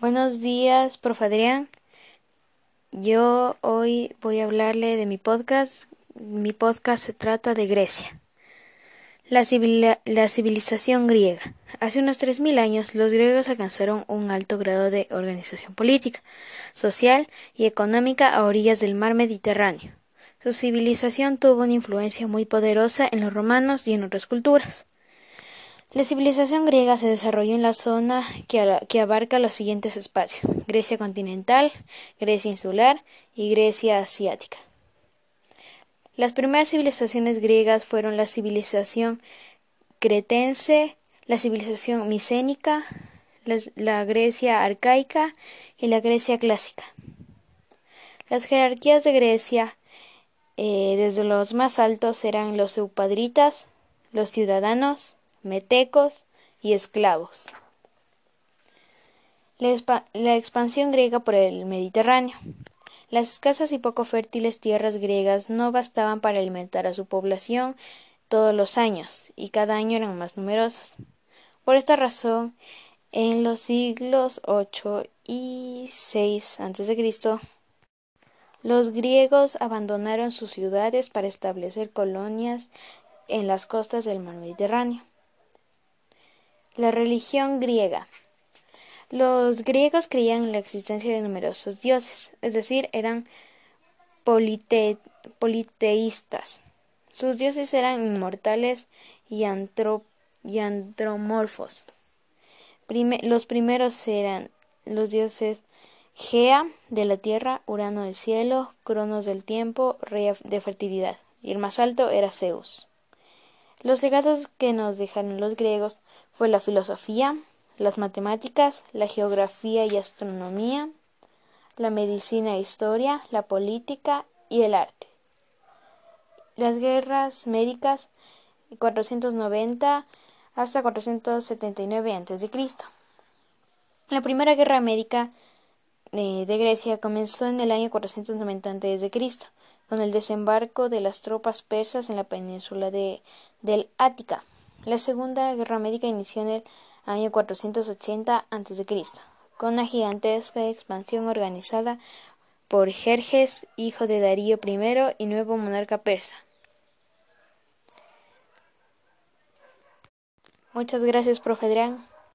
Buenos días, profe Adrián. Yo hoy voy a hablarle de mi podcast. Mi podcast se trata de Grecia. La, la civilización griega. Hace unos 3.000 años, los griegos alcanzaron un alto grado de organización política, social y económica a orillas del mar Mediterráneo. Su civilización tuvo una influencia muy poderosa en los romanos y en otras culturas. La civilización griega se desarrolló en la zona que, abarca los siguientes espacios Grecia continental, Grecia insular y Grecia asiática. Las primeras civilizaciones griegas fueron la civilización cretense, la civilización micénica, la, Grecia arcaica y la Grecia clásica. Las jerarquías de Grecia, eh, desde los más altos, eran los eupadritas, los ciudadanos, metecos y esclavos. La, expansión griega por el Mediterráneo. Las escasas y poco fértiles tierras griegas no bastaban para alimentar a su población todos los años, y cada año eran más numerosas. Por esta razón, en los siglos VIII y VI a.C., los griegos abandonaron sus ciudades para establecer colonias en las costas del mar Mediterráneo. La religión griega. Los griegos creían en la existencia de numerosos dioses, es decir, eran politeístas. Sus dioses eran inmortales y, antropomorfos. los primeros eran los dioses Gea de la tierra, Urano del cielo, Cronos del tiempo, rey de fertilidad, y el más alto era Zeus. Los legados que nos dejaron los griegos fue la filosofía, las matemáticas, la geografía y astronomía, la medicina e historia, la política y el arte. Las guerras médicas 490 hasta 479 a.C. La primera guerra médica eh, de Grecia comenzó en el año 490 a.C con el desembarco de las tropas persas en la península de, del Ática. La Segunda Guerra Médica inició en el año 480 a.C., con una gigantesca expansión organizada por Jerjes, hijo de Darío I y nuevo monarca persa. Muchas gracias, profe Adrián.